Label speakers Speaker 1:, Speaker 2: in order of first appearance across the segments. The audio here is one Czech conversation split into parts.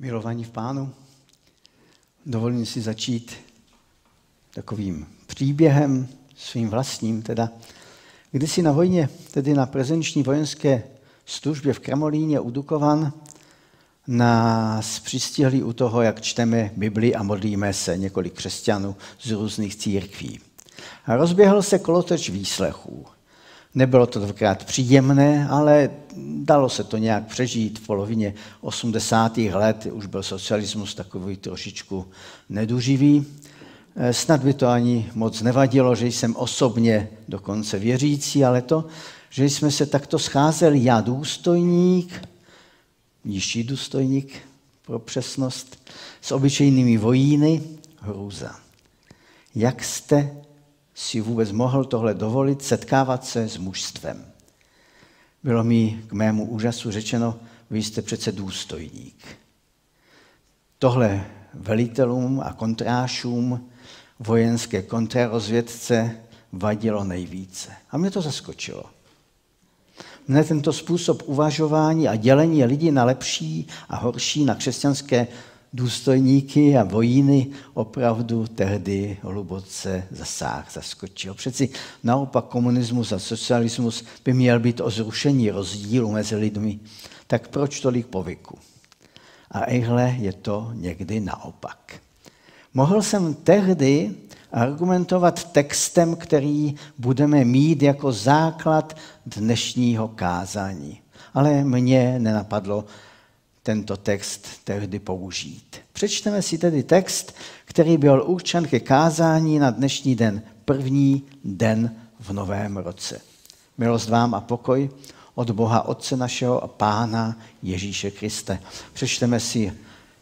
Speaker 1: Milovaní v pánu, dovolím si začít takovým příběhem, svým vlastním teda. Kdysi na vojně, tedy na prezenční vojenské službě v Kramolíně u Dukovan, nás přistihli u toho, jak čteme Bibli a modlíme se několik křesťanů z různých církví. A rozběhl se kolotoč výslechů. Nebylo to dvakrát příjemné, ale dalo se to nějak přežít. V polovině 80. let už byl socialismus takový trošičku neduživý. Eh, snad by to ani moc nevadilo, že jsem osobně dokonce věřící, ale to, že jsme se takto scházeli, já důstojník, nižší důstojník pro přesnost, s obyčejnými vojíny, hrůza. Jak jste si vůbec mohl tohle dovolit, setkávat se s mužstvem? Bylo mi k mému úžasu řečeno, vy jste přece důstojník. Tohle velitelům a kontrášům vojenské kontrarozvědce vadilo nejvíce. A mě to zaskočilo. Mne tento způsob uvažování a dělení lidí na lepší a horší, na křesťanské důstojníky a vojíny opravdu tehdy hluboce zasáh, zaskočil. Přeci naopak komunismus a socialismus by měl být o zrušení rozdílu mezi lidmi. Tak proč tolik povyku? A ehle je to někdy naopak. Mohl jsem tehdy argumentovat textem, který budeme mít jako základ dnešního kázání. Ale mně nenapadlo tento text tehdy použít. Přečteme si tedy text, který byl určen ke kázání na dnešní den, první den v novém roce. Milost vám a pokoj od Boha Otce našeho a Pána Ježíše Kriste. Přečteme si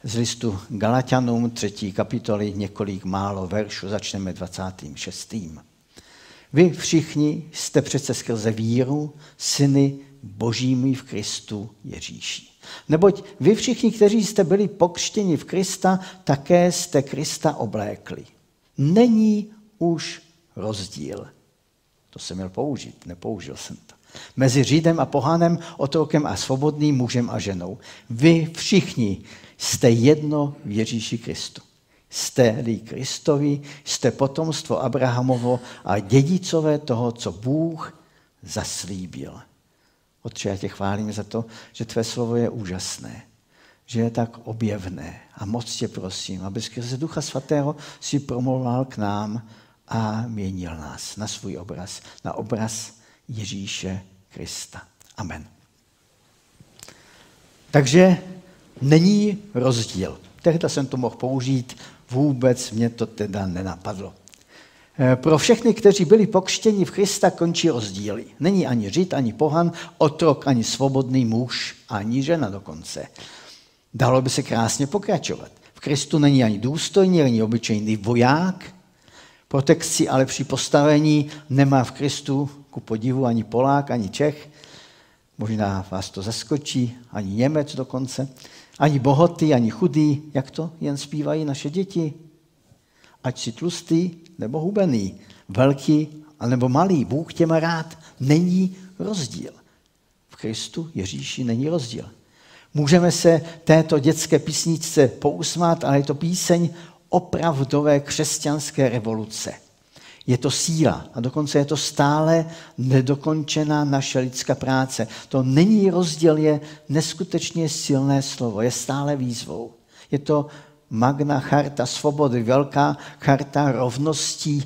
Speaker 1: z listu Galatianům, třetí kapitoly, několik málo veršů, začneme 26. Vy všichni jste přece skrze víru syny božími v Kristu Ježíši. Neboť vy všichni, kteří jste byli pokřtěni v Krista, také jste Krista oblékli. Není už rozdíl. To jsem měl použít, nepoužil jsem to. Mezi Židem a pohanem, otrokem a svobodným mužem a ženou. Vy všichni Jste jedno v Ježíši Kristu. Jste-li Kristovi, jste potomstvo Abrahamovo a dědicové toho, co Bůh zaslíbil. Otče, já tě chválím za to, že tvé slovo je úžasné, že je tak objevné. A moc tě prosím, aby skrze Ducha Svatého si promluval k nám a měnil nás na svůj obraz, na obraz Ježíše Krista. Amen. Takže není rozdíl. Tehdy jsem to mohl použít, vůbec mě to teda nenapadlo. Eh, pro všechny, kteří byli pokřtěni v Krista, končí rozdíly. Není ani žid, ani pohan, otrok, ani svobodný muž, ani žena dokonce. Dalo by se krásně pokračovat. V Kristu není ani důstojný, ani obyčejný voják. Protekci a lepší postavení nemá v Kristu ku podivu ani Polák, ani Čech. Možná vás to zaskočí, ani Němec dokonce. Ani bohatý, ani chudý, jak to jen zpívají naše děti. Ať si tlustý nebo hubený, velký nebo malý, Bůh tě má rád. Není rozdíl. V Kristu Ježíši není rozdíl. Můžeme se této dětské písničce pousmát, ale je to píseň opravdové křesťanské revoluce. Je to síla a dokonce je to stále nedokončená naše lidská práce. To není rozdíl, je neskutečně silné slovo, je stále výzvou. Je to magna charta svobody, velká charta rovností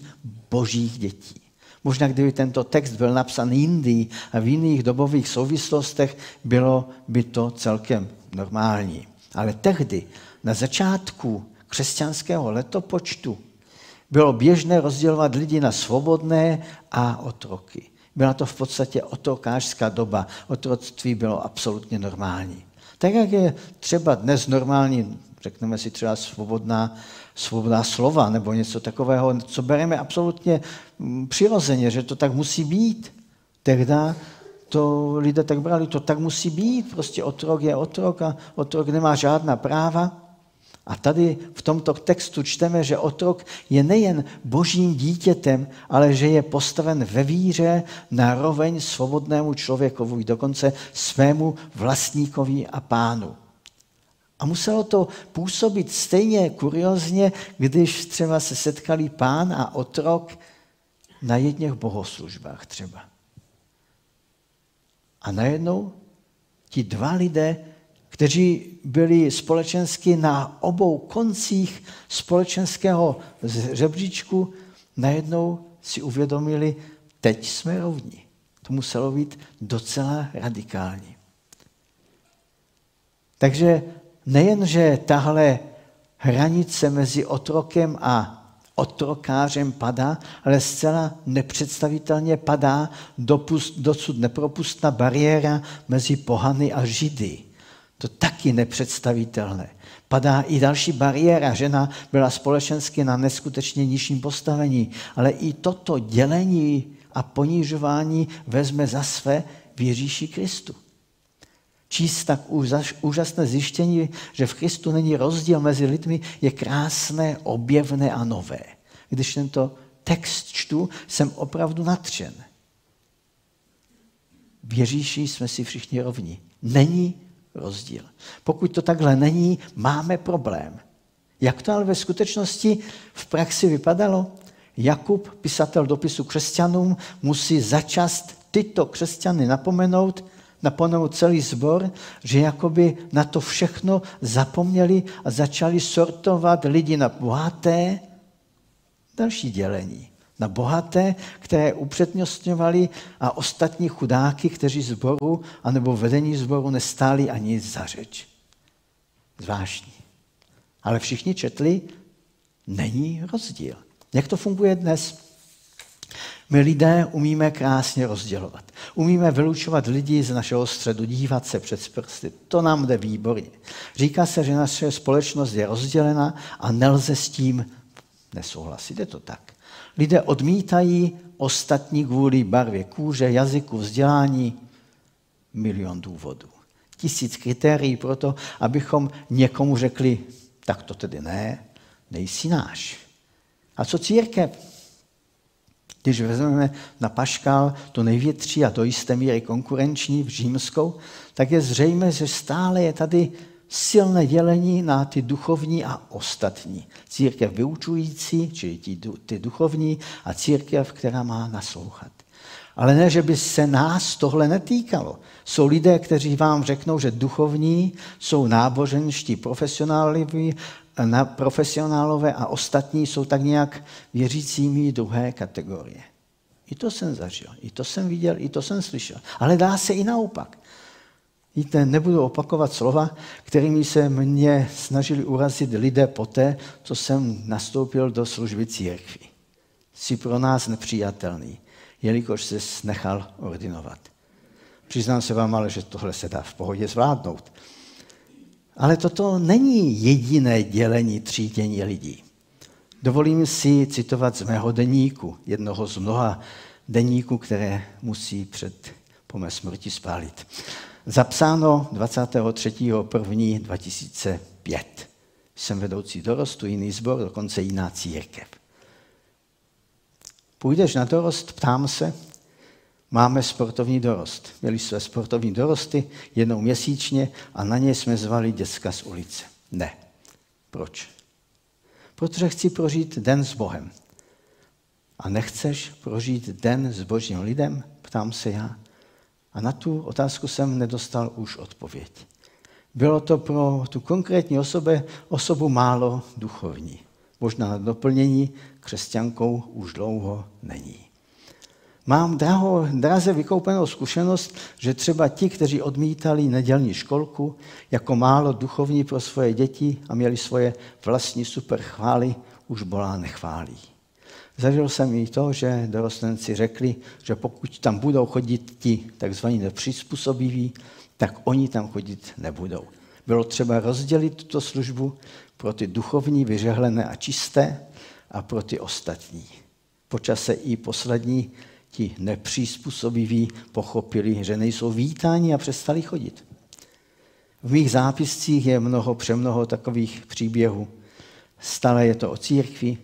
Speaker 1: božích dětí. Možná kdyby tento text byl napsán jindy a v jiných dobových souvislostech, bylo by to celkem normální. Ale tehdy, na začátku křesťanského letopočtu, bylo běžné rozdělovat lidi na svobodné a otroky. Byla to v podstatě otrokářská doba. Otroctví bylo absolutně normální. Tak jak je třeba dnes normální, řekneme si třeba svobodná, svobodná slova nebo něco takového, co bereme absolutně mm, přirozeně, že to tak musí být. Tehdy to lidé tak brali, to tak musí být, prostě otrok je otrok a otrok nemá žádná práva. A tady v tomto textu čteme, že otrok je nejen božím dítětem, ale že je postaven ve víře na roveň svobodnému člověkovi, dokonce svému vlastníkovi a pánu. A muselo to působit stejně kuriozně, když třeba se setkali pán a otrok na jedněch bohoslužbách třeba. A najednou ti dva lidé, kteří byli společensky na obou koncích společenského žebříčku, najednou si uvědomili, teď jsme rovni. To muselo být docela radikální. Takže nejen, že tahle hranice mezi otrokem a otrokářem padá, ale zcela nepředstavitelně padá dosud nepropustná bariéra mezi pohany a židy. To taky nepředstavitelné. Padá i další bariéra. Žena byla společensky na neskutečně nižším postavení, ale i toto dělení a ponižování vezme za své v Ježíši Kristu. Číst tak úžasné zjištění, že v Kristu není rozdíl mezi lidmi, je krásné, objevné a nové. Když tento text čtu, jsem opravdu natřen. V Ježíši jsme si všichni rovni. Není rozdíl. Pokud to takhle není, máme problém. Jak to ale ve skutečnosti v praxi vypadalo? Jakub, pisatel dopisu křesťanům, musí začast tyto křesťany napomenout, napomenout celý zbor, že jakoby na to všechno zapomněli a začali sortovat lidi na bohaté, další dělení. Na bohaté, které upřednostňovali a ostatní chudáky, kteří zboru anebo vedení zboru nestáli ani za řeč. Zvláštní. Ale všichni četli, není rozdíl. Jak to funguje dnes? My lidé umíme krásně rozdělovat. Umíme vylučovat lidi z našeho středu, dívat se před prsty. To nám jde výborně. Říká se, že naše společnost je rozdělena a nelze s tím nesouhlasit. Je to tak. Lidé odmítají ostatní kvůli barvě kůže, jazyku, vzdělání, milion důvodů. Tisíc kritérií pro to, abychom někomu řekli, tak to tedy ne, nejsi náš. A co církev? Když vezmeme na Paškal to největší a do jisté míry konkurenční v římskou, tak je zřejmé, že stále je tady silné dělení na ty duchovní a ostatní. Církev vyučující, čili ty duchovní, a církev, která má naslouchat. Ale ne, že by se nás tohle netýkalo. Jsou lidé, kteří vám řeknou, že duchovní jsou náboženští profesionálové, profesionálové a ostatní jsou tak nějak věřícími druhé kategorie. I to jsem zažil, i to jsem viděl, i to jsem slyšel. Ale dá se i naopak. Víte, nebudu opakovat slova, kterými se mě snažili urazit lidé poté, co jsem nastoupil do služby církvy. Jsi pro nás nepřijatelný, jelikož se nechal ordinovat. Přiznám se vám ale, že tohle se dá v pohodě zvládnout. Ale toto není jediné dělení třídění lidí. Dovolím si citovat z mého deníku, jednoho z mnoha deníků, které musí před po mé smrti spálit. Zapsáno 23.1.2005. Jsem vedoucí dorostu, jiný sbor, dokonce jiná církev. Půjdeš na dorost, ptám se, máme sportovní dorost. Měli jsme sportovní dorosty jednou měsíčně a na ně jsme zvali děcka z ulice. Ne. Proč? Protože chci prožít den s Bohem. A nechceš prožít den s božím lidem? Ptám se já. A na tu otázku jsem nedostal už odpověď. Bylo to pro tu konkrétní osobe, osobu málo duchovní. Možná na doplnění křesťankou už dlouho není. Mám draho, draze vykoupenou zkušenost, že třeba ti, kteří odmítali nedělní školku jako málo duchovní pro svoje děti a měli svoje vlastní super chvály, už bolá nechválí. Zažil jsem i to, že dorostenci řekli, že pokud tam budou chodit ti takzvaní nepřizpůsobiví, tak oni tam chodit nebudou. Bylo třeba rozdělit tuto službu pro ty duchovní, vyřehlené a čisté a pro ty ostatní. Počase i poslední ti nepřizpůsobiví pochopili, že nejsou vítáni a přestali chodit. V mých zápiscích je mnoho, přemnoho takových příběhů. Stále je to o církvi,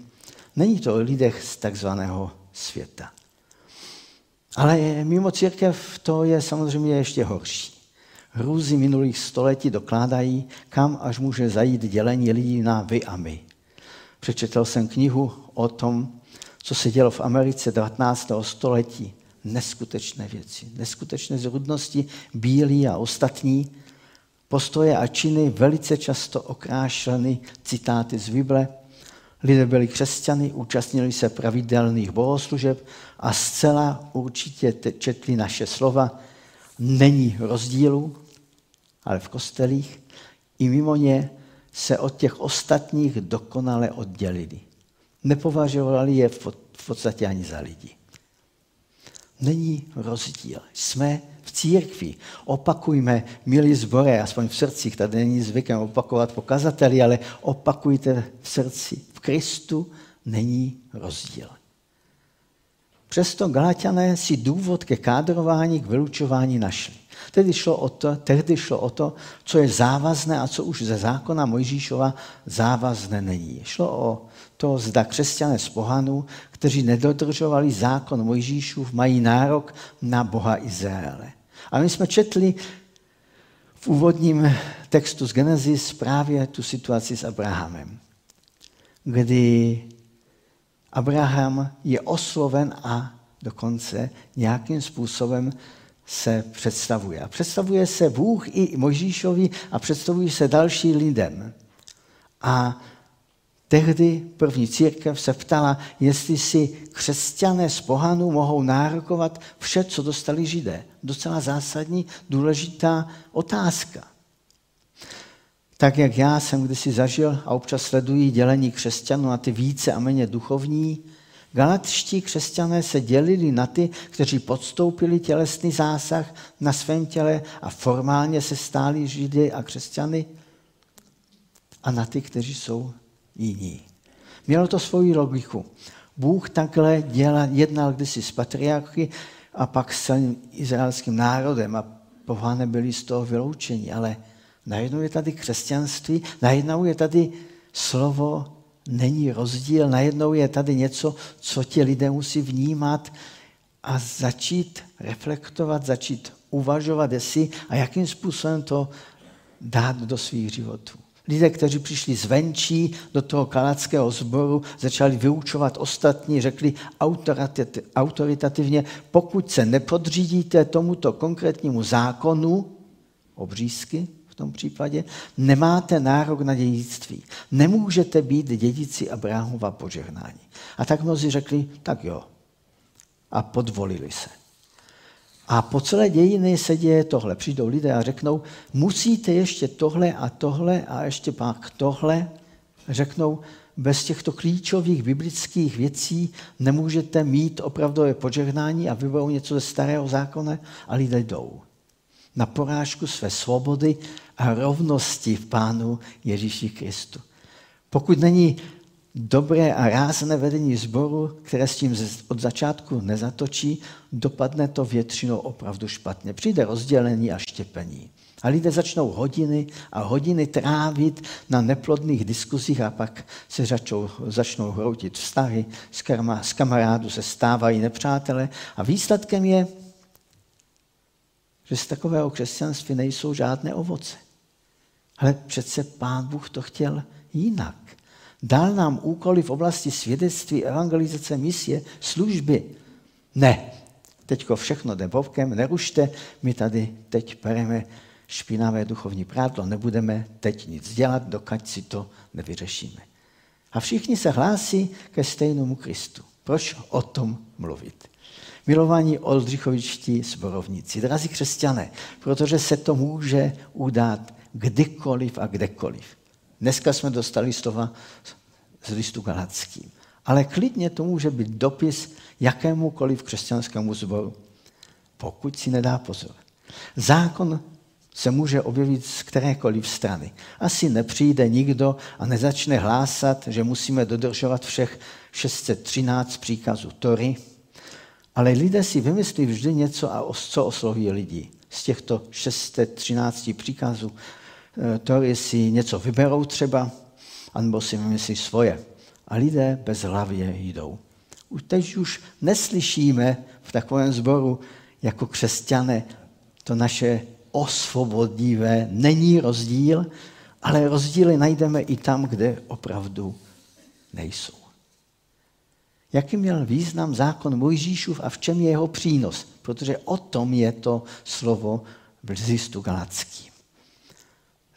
Speaker 1: Není to o lidech z takzvaného světa. Ale mimo církev to je samozřejmě ještě horší. hrůzy minulých století dokládají, kam až může zajít dělení lidí na vy a my. Přečetl jsem knihu o tom, co se dělo v Americe 19. století. Neskutečné věci, neskutečné zrudnosti, bílí a ostatní, postoje a činy velice často okrášleny citáty z Bible. Lidé byli křesťany, účastnili se pravidelných bohoslužeb a zcela určitě četli naše slova. Není rozdílu, ale v kostelích i mimo ně se od těch ostatních dokonale oddělili. Nepovažovali je v podstatě ani za lidi. Není rozdíl. Jsme v církvi. Opakujme, milí zbore, aspoň v srdcích, tady není zvykem opakovat pokazateli, ale opakujte v srdci. V Kristu není rozdíl. Přesto Galatiané si důvod ke kádrování, k vylučování našli. Tedy šlo o to, tehdy šlo o to, co je závazné a co už ze zákona Mojžíšova závazné není. Šlo o to, zda křesťané z pohanů, kteří nedodržovali zákon Mojžíšův, mají nárok na Boha Izraele. A my jsme četli v úvodním textu z Genesis právě tu situaci s Abrahamem, kdy Abraham je osloven a dokonce nějakým způsobem se představuje. A představuje se Bůh i Mojžíšovi a představuje se další lidem. A tehdy první církev se ptala, jestli si křesťané z pohanů mohou nárokovat vše, co dostali židé. Docela zásadní, důležitá otázka. Tak jak já jsem kdysi zažil a občas sleduji dělení křesťanů na ty více a méně duchovní, Galatští křesťané se dělili na ty, kteří podstoupili tělesný zásah na svém těle a formálně se stáli židy a křesťany a na ty, kteří jsou jiní. Mělo to svoji logiku. Bůh takhle dělal, jednal kdysi s patriarchy a pak s celým izraelským národem a pohané byli z toho vyloučeni, ale najednou je tady křesťanství, najednou je tady slovo není rozdíl, najednou je tady něco, co ti lidé musí vnímat a začít reflektovat, začít uvažovat, jestli a jakým způsobem to dát do svých životů. Lidé, kteří přišli zvenčí do toho kalackého sboru, začali vyučovat ostatní, řekli autoritativně, pokud se nepodřídíte tomuto konkrétnímu zákonu, obřízky, tom případě, nemáte nárok na dědictví. Nemůžete být dědici Abrahamova požehnání. A tak mnozí řekli, tak jo. A podvolili se. A po celé dějiny se děje tohle. Přijdou lidé a řeknou, musíte ještě tohle a tohle a ještě pak tohle. Řeknou, bez těchto klíčových biblických věcí nemůžete mít opravdové požehnání a vyberou něco ze starého zákona a lidé jdou na porážku své svobody a rovnosti v Pánu Ježíši Kristu. Pokud není dobré a rázné vedení sboru, které s tím od začátku nezatočí, dopadne to většinou opravdu špatně. Přijde rozdělení a štěpení. A lidé začnou hodiny a hodiny trávit na neplodných diskuzích a pak se začnou, začnou hroutit vztahy, z, kamarádu se stávají nepřátelé a výsledkem je, že z takového křesťanství nejsou žádné ovoce. Ale přece pán Bůh to chtěl jinak. Dal nám úkoly v oblasti svědectví, evangelizace, misie, služby. Ne, teďko všechno jde bovkem, nerušte, my tady teď bereme špinavé duchovní prádlo, nebudeme teď nic dělat, dokud si to nevyřešíme. A všichni se hlásí ke stejnému Kristu. Proč o tom mluvit? Milovaní oldřichovičtí zborovníci, drazí křesťané, protože se to může udát kdykoliv a kdekoliv. Dneska jsme dostali slova z listu galackým. Ale klidně to může být dopis jakémukoliv křesťanskému zboru, pokud si nedá pozor. Zákon se může objevit z kterékoliv strany. Asi nepřijde nikdo a nezačne hlásat, že musíme dodržovat všech 613 příkazů Tory, ale lidé si vymyslí vždy něco, a co osloví lidi. Z těchto 613 příkazů eh, to, jestli něco vyberou třeba, anebo si vymyslí svoje. A lidé bez hlavě jdou. Už teď už neslyšíme v takovém sboru jako křesťané to naše osvobodivé. Není rozdíl, ale rozdíly najdeme i tam, kde opravdu nejsou. Jaký měl význam zákon Mojžíšův a v čem je jeho přínos? Protože o tom je to slovo v listu galackým.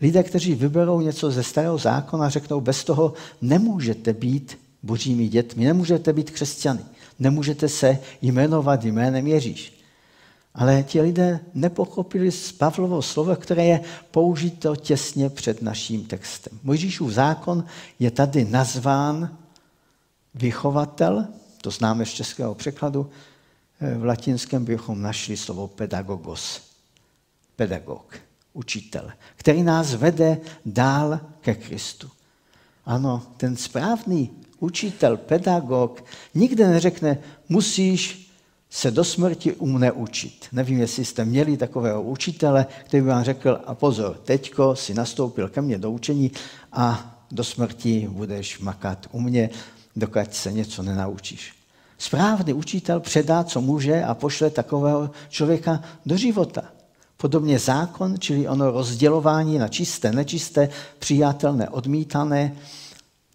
Speaker 1: Lidé, kteří vyberou něco ze starého zákona, řeknou, bez toho nemůžete být božími dětmi, nemůžete být křesťany, nemůžete se jmenovat jménem Ježíš. Ale ti lidé nepochopili z Pavlovo slovo, které je použito těsně před naším textem. Mojžíšův zákon je tady nazván vychovatel, to známe z českého překladu, v latinském bychom našli slovo pedagogos, pedagog, učitel, který nás vede dál ke Kristu. Ano, ten správný učitel, pedagog nikde neřekne, musíš se do smrti u mne učit. Nevím, jestli jste měli takového učitele, který by vám řekl, a pozor, teďko si nastoupil ke mně do učení a do smrti budeš makat u mě, dokud se něco nenaučíš. Správný učitel předá, co může a pošle takového člověka do života. Podobně zákon, čili ono rozdělování na čisté, nečisté, přijatelné, odmítané,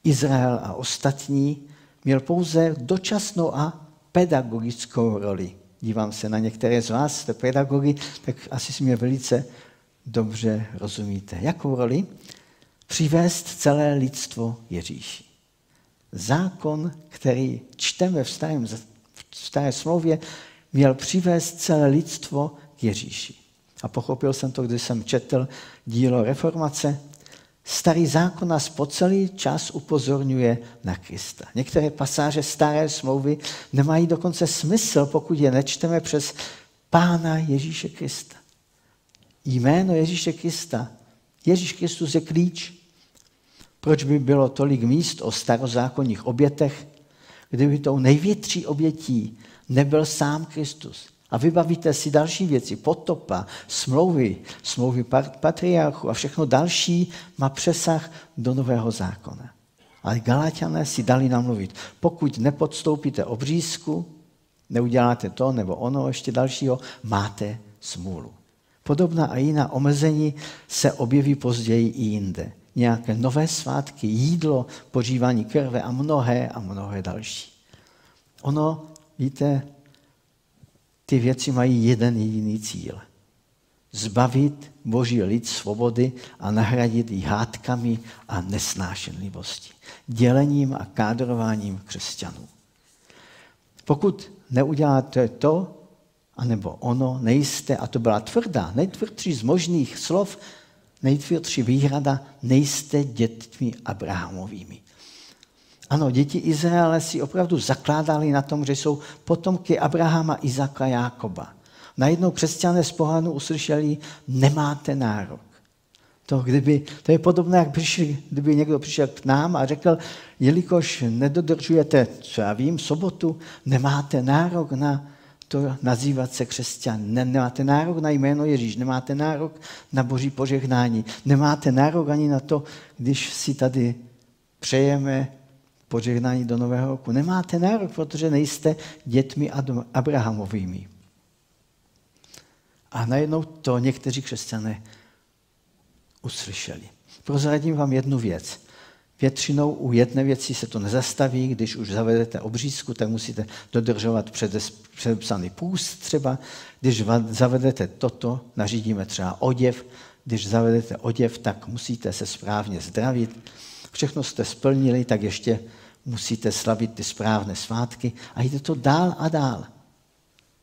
Speaker 1: Izrael a ostatní, měl pouze dočasnou a pedagogickou roli. Dívám se na některé z vás, jste pedagogy, tak asi si mě velice dobře rozumíte. Jakou roli? Přivést celé lidstvo Ježíši. Zákon, který čteme v, starém, v staré smlouvě, měl přivést celé lidstvo k Ježíši. A pochopil jsem to, když jsem četl dílo reformace, Starý zákon nás po celý čas upozorňuje na Krista. Některé pasáže staré smlouvy nemají dokonce smysl, pokud je nečteme přes Pána Ježíše Krista. Jméno Ježíše Krista. Ježíš Kristus je klíč. Proč by bylo tolik míst o starozákonních obětech, kdyby tou největší obětí nebyl sám Kristus? A vybavíte si další věci, potopa, smlouvy, smlouvy patriarchu a všechno další má přesah do nového zákona. Ale Galatiané si dali namluvit, pokud nepodstoupíte obřízku, neuděláte to nebo ono ještě dalšího, máte smůlu. Podobná a jiná omezení se objeví později i jinde. Nějaké nové svátky, jídlo, požívání krve a mnohé a mnohé další. Ono, víte, ty věci mají jeden jediný cíl. Zbavit boží lid svobody a nahradit ji hádkami a nesnášenlivostí. Dělením a kádrováním křesťanů. Pokud neuděláte to, anebo ono, nejste, a to byla tvrdá, nejtvrdší z možných slov, nejtvrdší výhrada, nejste dětmi Abrahamovými. Ano, děti Izraele si opravdu zakládali na tom, že jsou potomky Abrahama, Izaka, Jákoba. Najednou křesťané z pohanu uslyšeli, nemáte nárok. To, kdyby, to je podobné, jak přišli, kdyby někdo přišel k nám a řekl, jelikož nedodržujete, co já vím, sobotu, nemáte nárok na to nazývat se křesťan. Nemáte nárok na jméno Ježíš, nemáte nárok na boží požehnání, nemáte nárok ani na to, když si tady přejeme požehnání do nového roku. Nemáte nárok, protože nejste dětmi Abrahamovými. A najednou to někteří křesťané uslyšeli. Prozradím vám jednu věc. Většinou u jedné věci se to nezastaví, když už zavedete obřízku, tak musíte dodržovat předepsaný půst třeba. Když zavedete toto, nařídíme třeba oděv, když zavedete oděv, tak musíte se správně zdravit. Všechno jste splnili, tak ještě musíte slavit ty správné svátky a jde to dál a dál.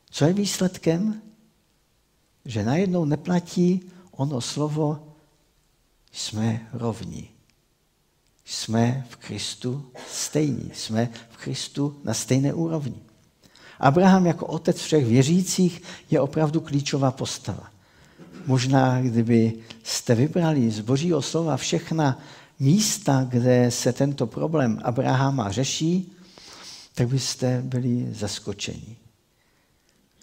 Speaker 1: Co je výsledkem? Že najednou neplatí ono slovo jsme rovní. Jsme v Kristu stejní. Jsme v Kristu na stejné úrovni. Abraham jako otec všech věřících je opravdu klíčová postava. Možná, kdyby jste vybrali z božího slova všechna místa, kde se tento problém Abrahama řeší, tak byste byli zaskočeni.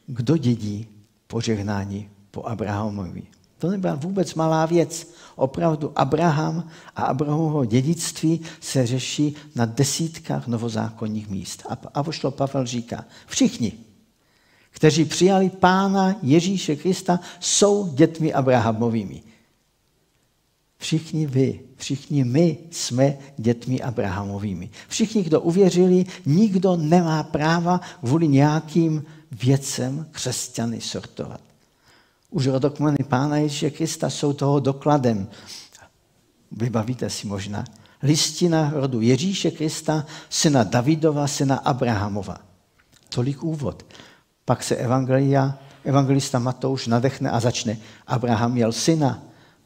Speaker 1: Kdo dědí požehnání po Abrahamovi? To nebyla vůbec malá věc. Opravdu Abraham a Abrahamovo dědictví se řeší na desítkách novozákonních míst. A apoštol Pavel říká, všichni, kteří přijali Pána Ježíše Krista, jsou dětmi Abrahamovými. Všichni vy, všichni my jsme dětmi Abrahamovými. Všichni, kdo uvěřili, nikdo nemá práva kvůli nějakým věcem křesťany sortovat. Už rodokmeny Pána Ježíše Krista jsou toho dokladem. Vybavíte si možná. Listina rodu Ježíše Krista, syna Davidova, syna Abrahamova. Tolik úvod. Pak se evangelia, evangelista Matouš nadechne a začne. Abraham měl syna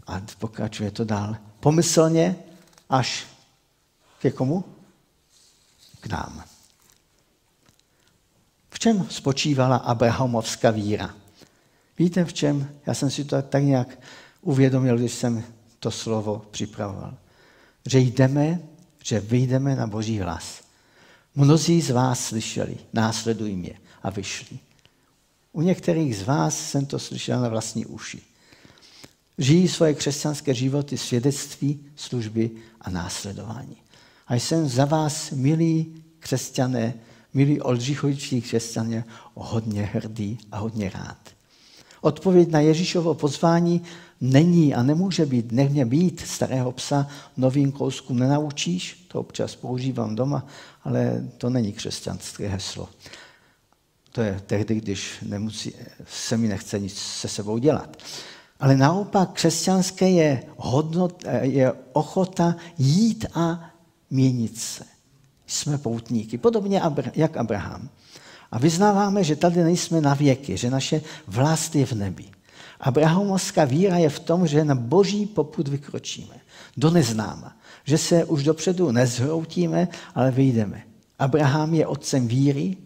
Speaker 1: a pokračuje to dál. Pomyslně až ke komu? K nám. V čem spočívala Abrahamovská víra? Víte v čem? Já jsem si to tak nějak uvědomil, když jsem to slovo připravoval. Že jdeme, že vyjdeme na Boží hlas. Mnozí z vás slyšeli, následují mě a vyšli. U některých z vás jsem to slyšel na vlastní uši. Žijí svoje křesťanské životy svědectví, služby a následování. A jsem za vás, milí křesťané, milí oldřichovičtí křesťané, hodně hrdý a hodně rád. Odpověď na Ježíšovo pozvání není a nemůže být, nemě být starého psa novým kouskům nenaučíš, to občas používám doma, ale to není křesťanské heslo. To je tehdy, když nemusí, se mi nechce nic se sebou dělat. Ale naopak křesťanské je, hodnot, je ochota jít a měnit se. Jsme poutníky, podobně jak Abraham. A vyznáváme, že tady nejsme na věky, že naše vlast je v nebi. Abrahamovská víra je v tom, že na boží poput vykročíme. Do neznáma. Že se už dopředu nezhroutíme, ale vyjdeme. Abraham je otcem víry,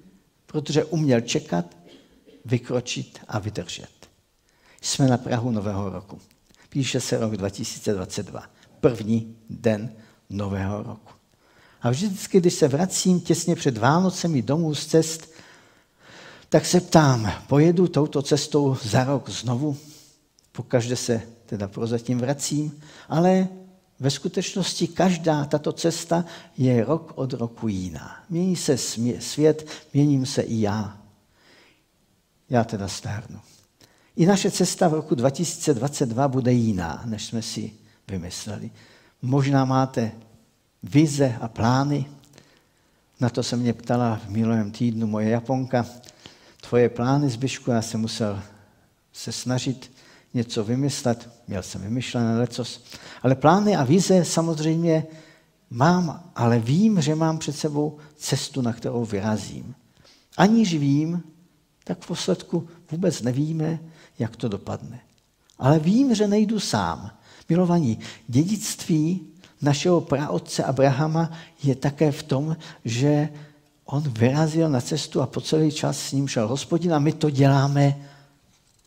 Speaker 1: protože uměl čekat, vykročit a vydržet. Jsme na Prahu nového roku. Píše se rok 2022. První den nového roku. A vždycky, když se vracím těsně před Vánocemi domů z cest, tak se ptám, pojedu touto cestou za rok znovu? Pokaždě se teda prozatím vracím, ale ve skutečnosti každá tato cesta je rok od roku jiná. Mění se svět, měním se i já. Já teda stárnu. I naše cesta v roku 2022 bude jiná, než jsme si vymysleli. Možná máte vize a plány. Na to se mě ptala v minulém týdnu moje Japonka. Tvoje plány, Zbyšku, já jsem musel se snažit něco vymyslet. Měl jsem vymyšlené lecos. Ale plány a vize samozřejmě mám, ale vím, že mám před sebou cestu, na kterou vyrazím. Aniž vím, tak v posledku vůbec nevíme, jak to dopadne. Ale vím, že nejdu sám. Milovaní, dědictví našeho praotce Abrahama je také v tom, že on vyrazil na cestu a po celý čas s ním šel hospodin a my to děláme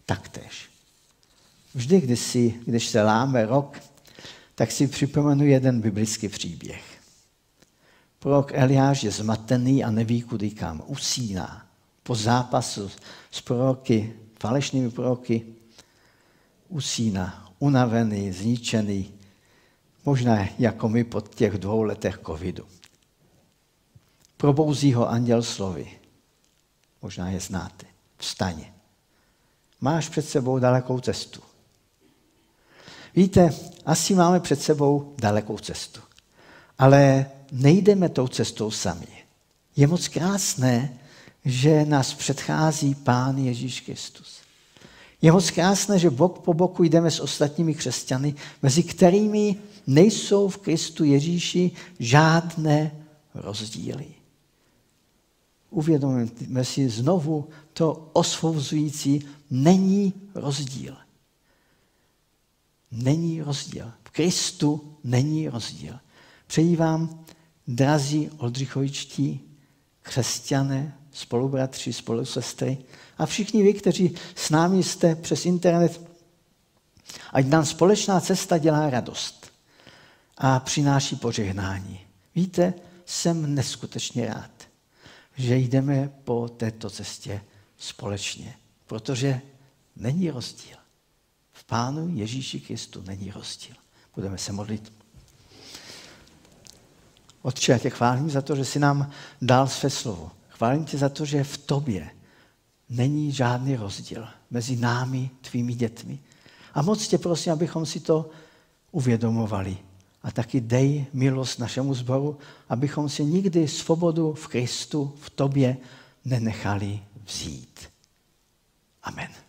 Speaker 1: taktéž. Vždy, když, si, když se láme rok, tak si připomenu jeden biblický příběh. Prorok Eliáš je zmatený a neví, kudy kam. Usíná. Po zápasu s proroky, falešnými proroky, usíná, unavený, zničený, možná jako my po těch dvou letech covidu. Probouzí ho anděl slovy. Možná je znáte. Vstaň. Máš před sebou dalekou cestu. Víte, asi máme před sebou dalekou cestu. Ale nejdeme tou cestou sami. Je moc krásné, že nás předchází Pán Ježíš Kristus. Je moc krásné, že bok po boku jdeme s ostatními křesťany, mezi kterými nejsou v Kristu Ježíši žádné rozdíly. Uvědomíme si znovu to osvobozující, není rozdíl. Není rozdíl. V Kristu není rozdíl. Přeji vám, drazí oldřichovičtí křesťané, spolubratři, spolusestry a všichni vy, kteří s námi jste přes internet, ať nám společná cesta dělá radost a přináší požehnání. Víte, jsem neskutečně rád, že jdeme po této cestě společně, protože není rozdíl. V Pánu Ježíši Kristu není rozdíl. Budeme se modlit. Otče, já tě chválím za to, že jsi nám dal své slovo. Chválím tě za to, že v tobě není žádný rozdíl mezi námi, tvými dětmi. A moc tě prosím, abychom si to uvědomovali. A taky dej milost našemu zboru, abychom si nikdy svobodu v Kristu, v tobě nenechali vzít. Amen.